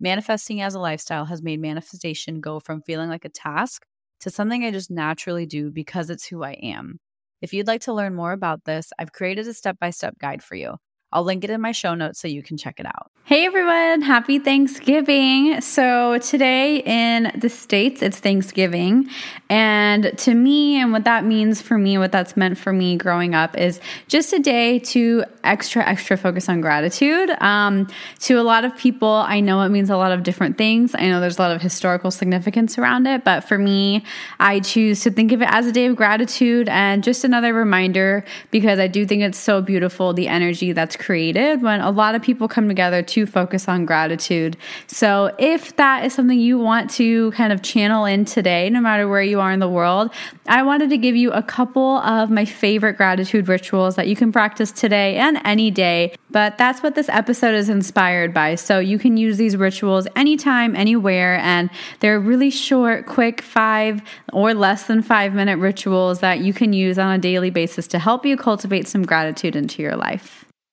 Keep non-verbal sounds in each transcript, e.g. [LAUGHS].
Manifesting as a lifestyle has made manifestation go from feeling like a task to something I just naturally do because it's who I am. If you'd like to learn more about this, I've created a step by step guide for you. I'll link it in my show notes so you can check it out. Hey everyone, happy Thanksgiving. So, today in the States, it's Thanksgiving. And to me, and what that means for me, what that's meant for me growing up is just a day to extra, extra focus on gratitude. Um, to a lot of people, I know it means a lot of different things. I know there's a lot of historical significance around it, but for me, I choose to think of it as a day of gratitude and just another reminder because I do think it's so beautiful the energy that's created when a lot of people come together to focus on gratitude. So, if that is something you want to kind of channel in today, no matter where you are in the world, I wanted to give you a couple of my favorite gratitude rituals that you can practice today and any day. But that's what this episode is inspired by. So, you can use these rituals anytime, anywhere, and they're really short, quick, five or less than five minute rituals that you can use on a daily basis to help you cultivate some gratitude into your life.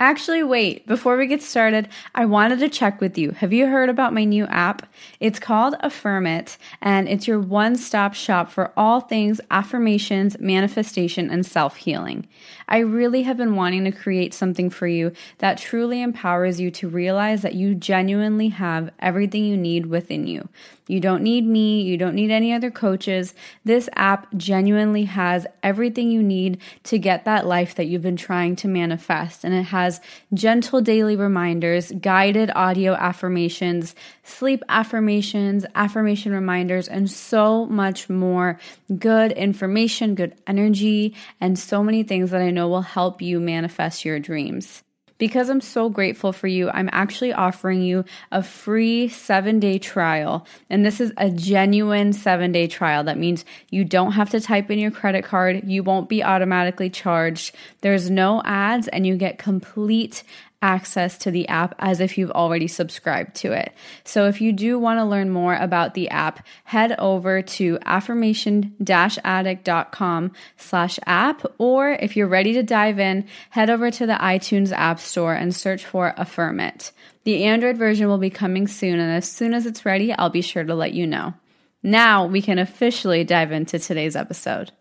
Actually, wait, before we get started, I wanted to check with you. Have you heard about my new app? It's called Affirm It, and it's your one stop shop for all things affirmations, manifestation, and self healing. I really have been wanting to create something for you that truly empowers you to realize that you genuinely have everything you need within you. You don't need me. You don't need any other coaches. This app genuinely has everything you need to get that life that you've been trying to manifest. And it has gentle daily reminders, guided audio affirmations, sleep affirmations, affirmation reminders, and so much more good information, good energy, and so many things that I know will help you manifest your dreams. Because I'm so grateful for you, I'm actually offering you a free seven day trial. And this is a genuine seven day trial. That means you don't have to type in your credit card, you won't be automatically charged. There's no ads, and you get complete access to the app as if you've already subscribed to it. So if you do want to learn more about the app, head over to affirmation-addict.com slash app, or if you're ready to dive in, head over to the iTunes App Store and search for Affirm It. The Android version will be coming soon, and as soon as it's ready, I'll be sure to let you know. Now we can officially dive into today's episode.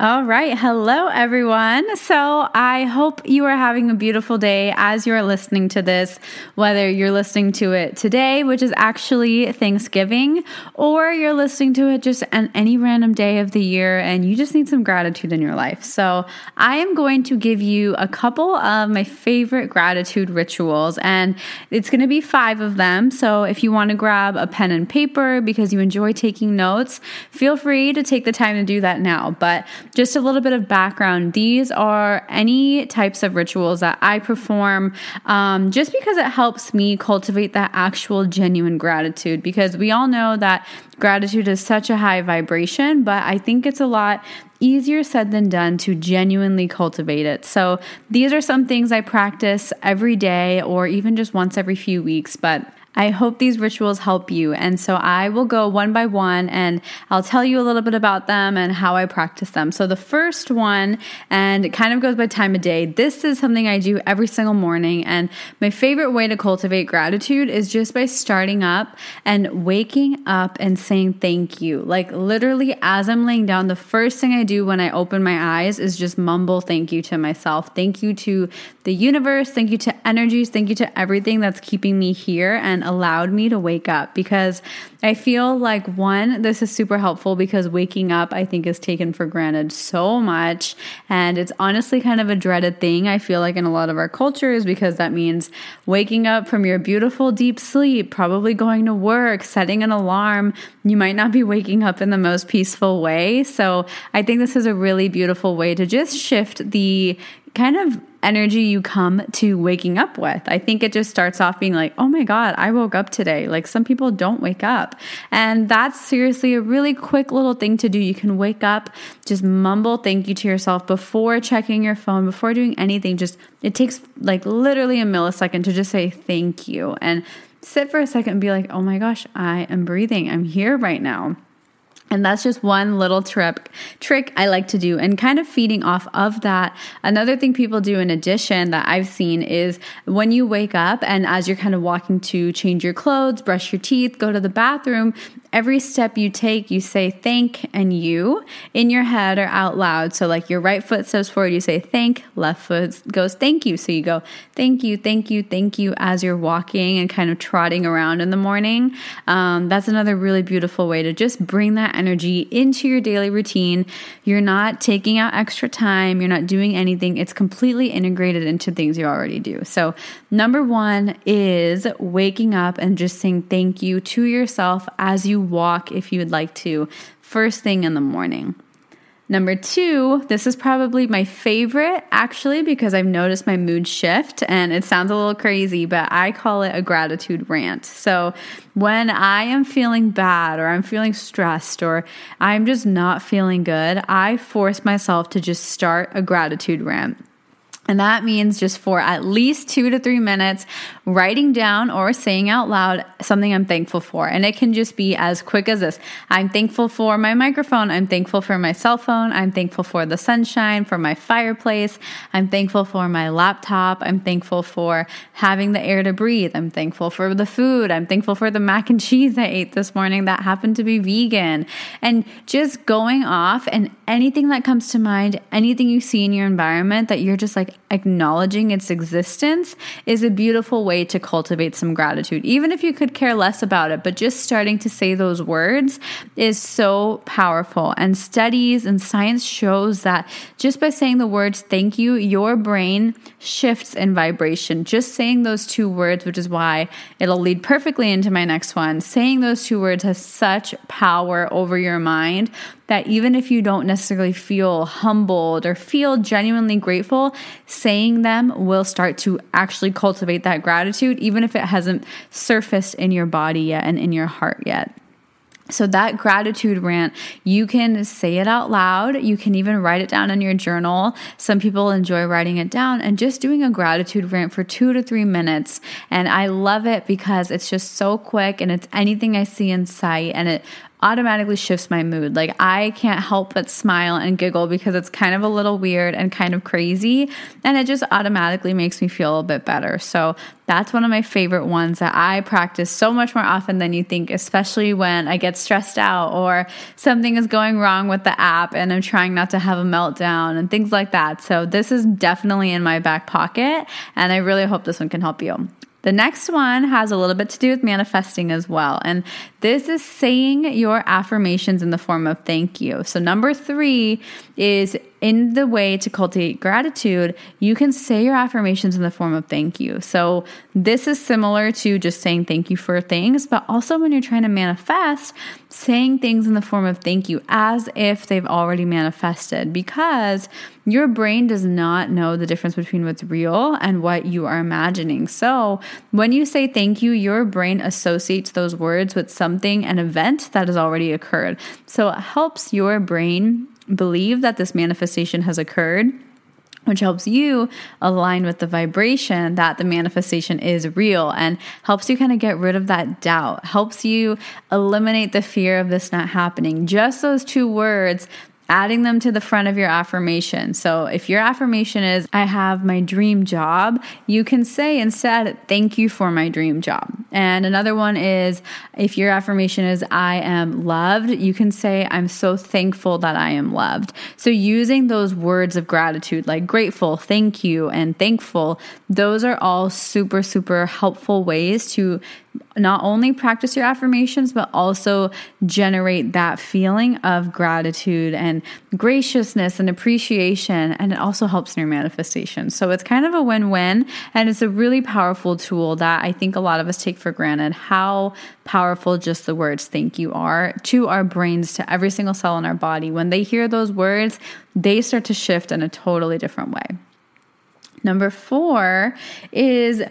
All right. Hello, everyone. So I hope you are having a beautiful day as you're listening to this, whether you're listening to it today, which is actually Thanksgiving, or you're listening to it just on any random day of the year and you just need some gratitude in your life. So I am going to give you a couple of my favorite gratitude rituals, and it's going to be five of them. So if you want to grab a pen and paper because you enjoy taking notes, feel free to take the time to do that now. But just a little bit of background these are any types of rituals that I perform um, just because it helps me cultivate that actual genuine gratitude. Because we all know that gratitude is such a high vibration, but I think it's a lot easier said than done to genuinely cultivate it. So, these are some things I practice every day or even just once every few weeks, but I hope these rituals help you. And so I will go one by one and I'll tell you a little bit about them and how I practice them. So the first one, and it kind of goes by time of day, this is something I do every single morning. And my favorite way to cultivate gratitude is just by starting up and waking up and saying thank you. Like literally, as I'm laying down, the first thing I do when I open my eyes is just mumble thank you to myself. Thank you to the universe. Thank you to energies. Thank you to everything that's keeping me here and allowed me to wake up because I feel like one, this is super helpful because waking up, I think, is taken for granted so much. And it's honestly kind of a dreaded thing, I feel like, in a lot of our cultures because that means waking up from your beautiful deep sleep, probably going to work, setting an alarm. You might not be waking up in the most peaceful way. So I think this is a really beautiful way to just shift the kind of energy you come to waking up with. I think it just starts off being like, oh my God, I woke up today. Like some people don't wake up. And that's seriously a really quick little thing to do. You can wake up, just mumble thank you to yourself before checking your phone, before doing anything. Just, it takes like literally a millisecond to just say thank you and sit for a second and be like, oh my gosh, I am breathing. I'm here right now. And that's just one little trip trick I like to do and kind of feeding off of that. Another thing people do in addition that I've seen is when you wake up and as you're kind of walking to change your clothes, brush your teeth, go to the bathroom, every step you take, you say thank and you in your head or out loud. So, like your right foot steps forward, you say thank, left foot goes thank you. So, you go thank you, thank you, thank you as you're walking and kind of trotting around in the morning. Um, that's another really beautiful way to just bring that energy into your daily routine. You're not taking out extra time, you're not doing anything, it's completely integrated into things you already do. So, number one is waking up and just saying thank you to yourself as you walk if you would like to, first thing in the morning. Number two, this is probably my favorite actually because I've noticed my mood shift and it sounds a little crazy, but I call it a gratitude rant. So when I am feeling bad or I'm feeling stressed or I'm just not feeling good, I force myself to just start a gratitude rant. And that means just for at least two to three minutes, writing down or saying out loud something I'm thankful for. And it can just be as quick as this I'm thankful for my microphone. I'm thankful for my cell phone. I'm thankful for the sunshine, for my fireplace. I'm thankful for my laptop. I'm thankful for having the air to breathe. I'm thankful for the food. I'm thankful for the mac and cheese I ate this morning that happened to be vegan. And just going off and anything that comes to mind, anything you see in your environment that you're just like, acknowledging its existence is a beautiful way to cultivate some gratitude. Even if you could care less about it, but just starting to say those words is so powerful. And studies and science shows that just by saying the words thank you, your brain shifts in vibration. Just saying those two words, which is why it'll lead perfectly into my next one. Saying those two words has such power over your mind that even if you don't necessarily feel humbled or feel genuinely grateful, saying them will start to actually cultivate that gratitude, even if it hasn't surfaced in your body yet and in your heart yet. So, that gratitude rant, you can say it out loud. You can even write it down in your journal. Some people enjoy writing it down and just doing a gratitude rant for two to three minutes. And I love it because it's just so quick and it's anything I see in sight and it automatically shifts my mood. Like I can't help but smile and giggle because it's kind of a little weird and kind of crazy and it just automatically makes me feel a bit better. So that's one of my favorite ones that I practice so much more often than you think, especially when I get stressed out or something is going wrong with the app and I'm trying not to have a meltdown and things like that. So this is definitely in my back pocket and I really hope this one can help you. The next one has a little bit to do with manifesting as well. And this is saying your affirmations in the form of thank you. So, number three is in the way to cultivate gratitude, you can say your affirmations in the form of thank you. So, this is similar to just saying thank you for things, but also when you're trying to manifest, saying things in the form of thank you as if they've already manifested because your brain does not know the difference between what's real and what you are imagining. So, when you say thank you, your brain associates those words with something, an event that has already occurred. So, it helps your brain believe that this manifestation has occurred which helps you align with the vibration that the manifestation is real and helps you kind of get rid of that doubt, helps you eliminate the fear of this not happening. Just those two words adding them to the front of your affirmation. So if your affirmation is, I have my dream job, you can say instead, thank you for my dream job. And another one is if your affirmation is I am loved, you can say I'm so thankful that I am loved. So using those words of gratitude like grateful, thank you, and thankful, those are all super, super helpful ways to not only practice your affirmations, but also generate that feeling of gratitude and graciousness and appreciation. And it also helps in your manifestation. So it's kind of a win win. And it's a really powerful tool that I think a lot of us take for granted how powerful just the words thank you are to our brains, to every single cell in our body. When they hear those words, they start to shift in a totally different way. Number four is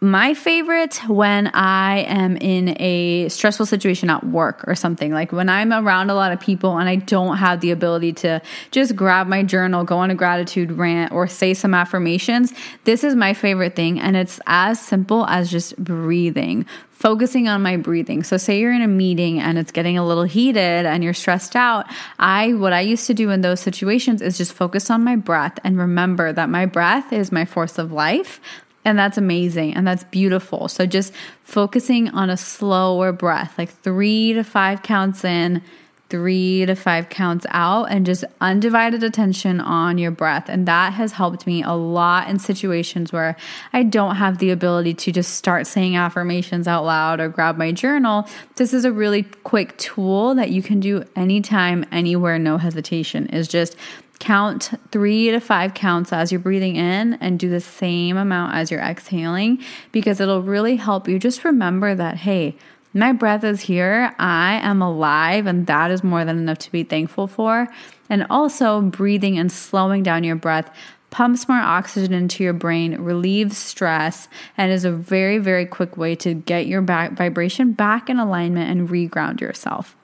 my favorite when I am in a stressful situation at work or something. Like when I'm around a lot of people and I don't have the ability to just grab my journal, go on a gratitude rant, or say some affirmations. This is my favorite thing. And it's as simple as just breathing, focusing on my breathing. So say you're in a meeting and it's getting a little heated and you're stressed out. I what I used to do in those situations is just focus on my breath and remember that my breath is my force of life. And that's amazing and that's beautiful. So just focusing on a slower breath, like three to five counts in, three to five counts out, and just undivided attention on your breath. And that has helped me a lot in situations where I don't have the ability to just start saying affirmations out loud or grab my journal. This is a really quick tool that you can do anytime, anywhere, no hesitation, is just count three to five counts as you're breathing in and do the same amount as you're exhaling because it'll really help you just remember that, hey, my breath is here. I am alive, and that is more than enough to be thankful for. And also, breathing and slowing down your breath pumps more oxygen into your brain, relieves stress, and is a very, very quick way to get your back vibration back in alignment and reground yourself.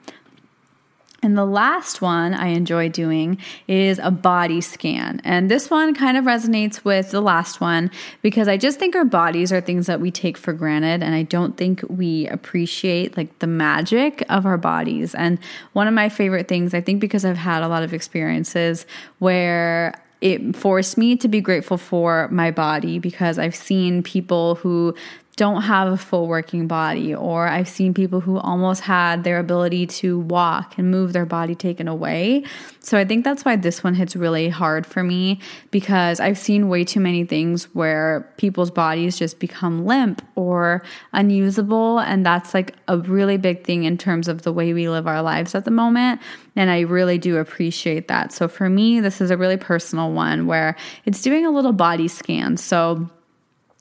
And the last one I enjoy doing is a body scan. And this one kind of resonates with the last one because I just think our bodies are things that we take for granted. And I don't think we appreciate like the magic of our bodies. And one of my favorite things, I think because I've had a lot of experiences where it forced me to be grateful for my body because I've seen people who don't have a full working body, or I've seen people who almost had their ability to walk and move their body taken away. So I think that's why this one hits really hard for me because I've seen way too many things where people's bodies just become limp or unusable. And that's like a really big thing in terms of the way we live our lives at the moment. And I really do appreciate that. So for me, this is a really personal one where it's doing a little body scan. So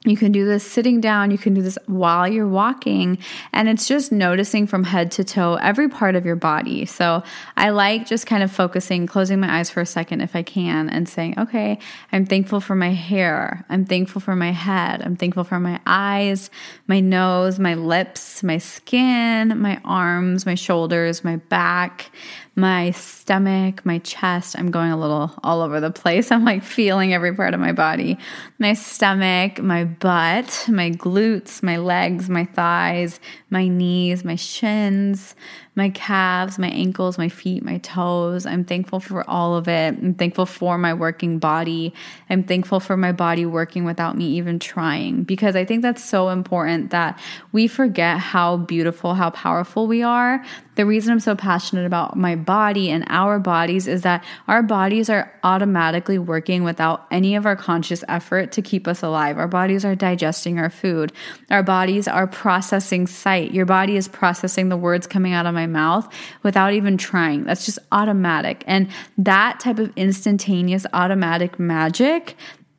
you can do this sitting down, you can do this while you're walking, and it's just noticing from head to toe every part of your body. So I like just kind of focusing, closing my eyes for a second if I can, and saying, okay, I'm thankful for my hair, I'm thankful for my head, I'm thankful for my eyes, my nose, my lips, my skin, my arms, my shoulders, my back my stomach, my chest. I'm going a little all over the place. [LAUGHS] I'm like feeling every part of my body. My stomach, my butt, my glutes, my legs, my thighs, my knees, my shins, my calves, my ankles, my feet, my toes. I'm thankful for all of it. I'm thankful for my working body. I'm thankful for my body working without me even trying because I think that's so important that we forget how beautiful, how powerful we are. The reason I'm so passionate about my body and our bodies is that our bodies are automatically working without any of our conscious effort to keep us alive. Our bodies are digesting our food. Our bodies are processing sight. Your body is processing the words coming out of my mouth without even trying. That's just automatic. And that type of instantaneous automatic magic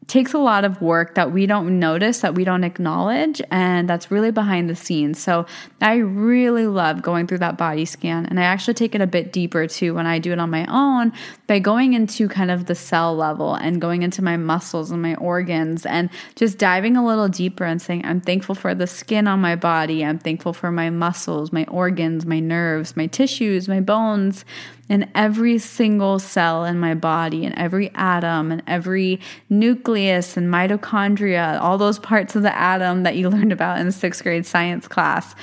takes a lot of work that we don't notice, that we don't acknowledge, and that's really behind the scenes. So I really love going through that body scan. And I actually take it a bit deeper too when I do it on my own by going into kind of the cell level and going into my muscles and my organs and just diving a little deeper and saying, I'm thankful for the skin on my body. I'm thankful for my muscles, my organs, my nerves, my tissues, my bones, and every single cell in my body and every atom and every nucleus and mitochondria, all those parts of the atom that you [LAUGHS] learned about in sixth grade science class.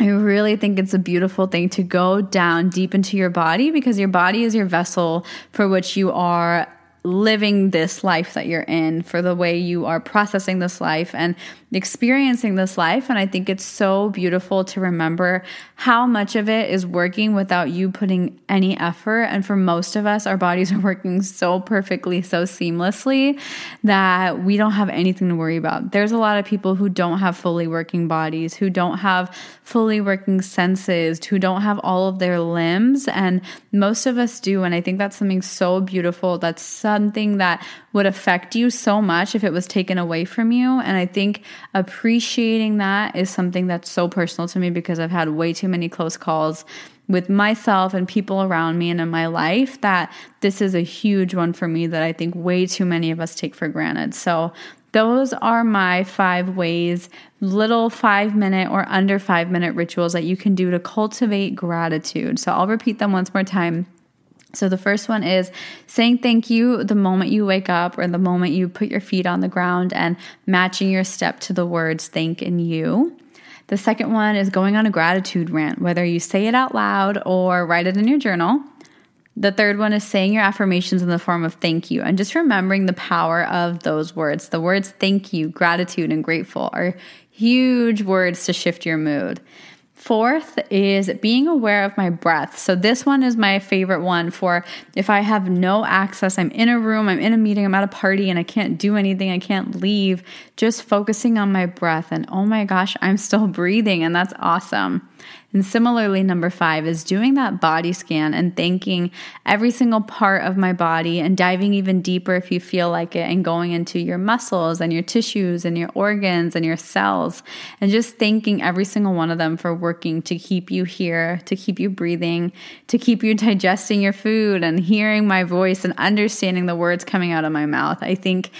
I really think it's a beautiful thing to go down deep into your body because your body is your vessel for which you are living this life that you're in, for the way you are processing this life and experiencing this life. And I think it's so beautiful to remember how much of it is working without you putting any effort. And for most of us, our bodies are [LAUGHS] working so perfectly, so seamlessly that we don't have anything to worry about. There's a lot of people who don't have fully working bodies, who don't have fully working senses, who don't have all of their limbs. And most of us do. And I think that's something so beautiful. That's something that would affect you so much if it was taken away from you. And I think appreciating that is something that's so personal to me because I've had way too many close calls with myself and people around me and in my life that this is a huge one for me that I think way too many of us take for granted. So those are my five ways, little five minute or under five minute rituals that you can do to cultivate gratitude. So I'll repeat them once more time. So, the first one is saying thank you the moment you wake up or the moment you put your feet on the ground and matching your step to the words thank and you. The second one is going on a gratitude rant, whether you say it out loud or write it in your journal. The third one is saying your affirmations in the form of thank you and just remembering the power of those words. The words thank you, gratitude, and grateful are huge words to shift your mood. Fourth is being aware of my breath. So, this one is my favorite one for if I have no access, I'm in a room, I'm in a meeting, I'm at a party, and I can't do anything, I can't leave, just focusing on my breath. And oh my gosh, I'm still [LAUGHS] breathing, and that's awesome. And similarly, number five is doing that body scan and thanking every single part of my body and diving even deeper if you feel like it and going into your muscles and your tissues and your organs and your cells and just thanking every single one of them for working to keep you here, to keep you breathing, to keep you digesting your food and hearing my voice and understanding the words coming out of my mouth. I think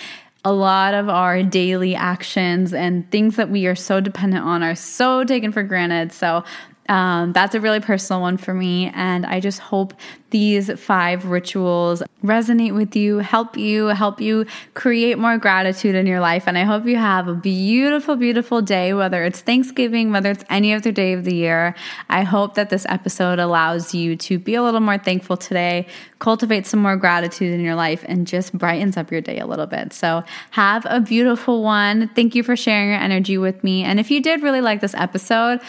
a lot of our daily actions and things that we are so dependent on are so taken for granted. So um, that's a really personal one for me. And I just hope these five rituals resonate with you, help you, help you create more gratitude in your life. And I hope you have a beautiful, beautiful day, whether it's Thanksgiving, whether it's any other day of the year. I hope that this episode allows you to be a little more thankful today, cultivate some more gratitude in your life, and just brightens up your day a little bit. So have a beautiful one. Thank you for sharing your energy with me. And if you did really like this episode,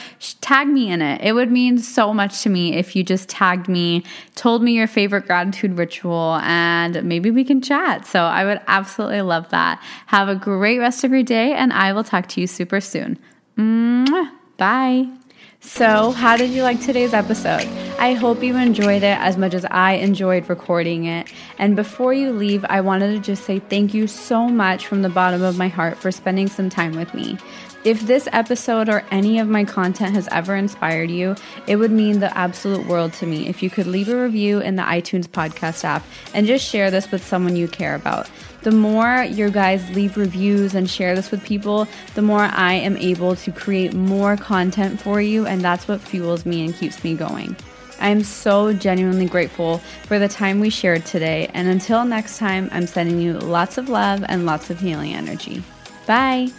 tag me in it. It would mean so much to me if you just tagged me, told told me your favorite gratitude ritual and maybe we can chat. So I would absolutely love that. Have a great rest of your day and I will talk to you super soon. Mwah. Bye. So, how did you like today's episode? I hope you enjoyed it as much as I enjoyed recording it. And before you leave, I wanted to just say thank you so much from the bottom of my heart for spending some time with me. If this episode or any of my content has ever inspired you, it would mean the absolute world to me if you could leave a review in the iTunes podcast app and just share this with someone you care about. The more your guys leave reviews and share this with people, the more I am able to create more content for you, and that's what fuels me and keeps me going. I am so genuinely grateful for the time we shared today, and until next time, I'm sending you lots of love and lots of healing energy. Bye.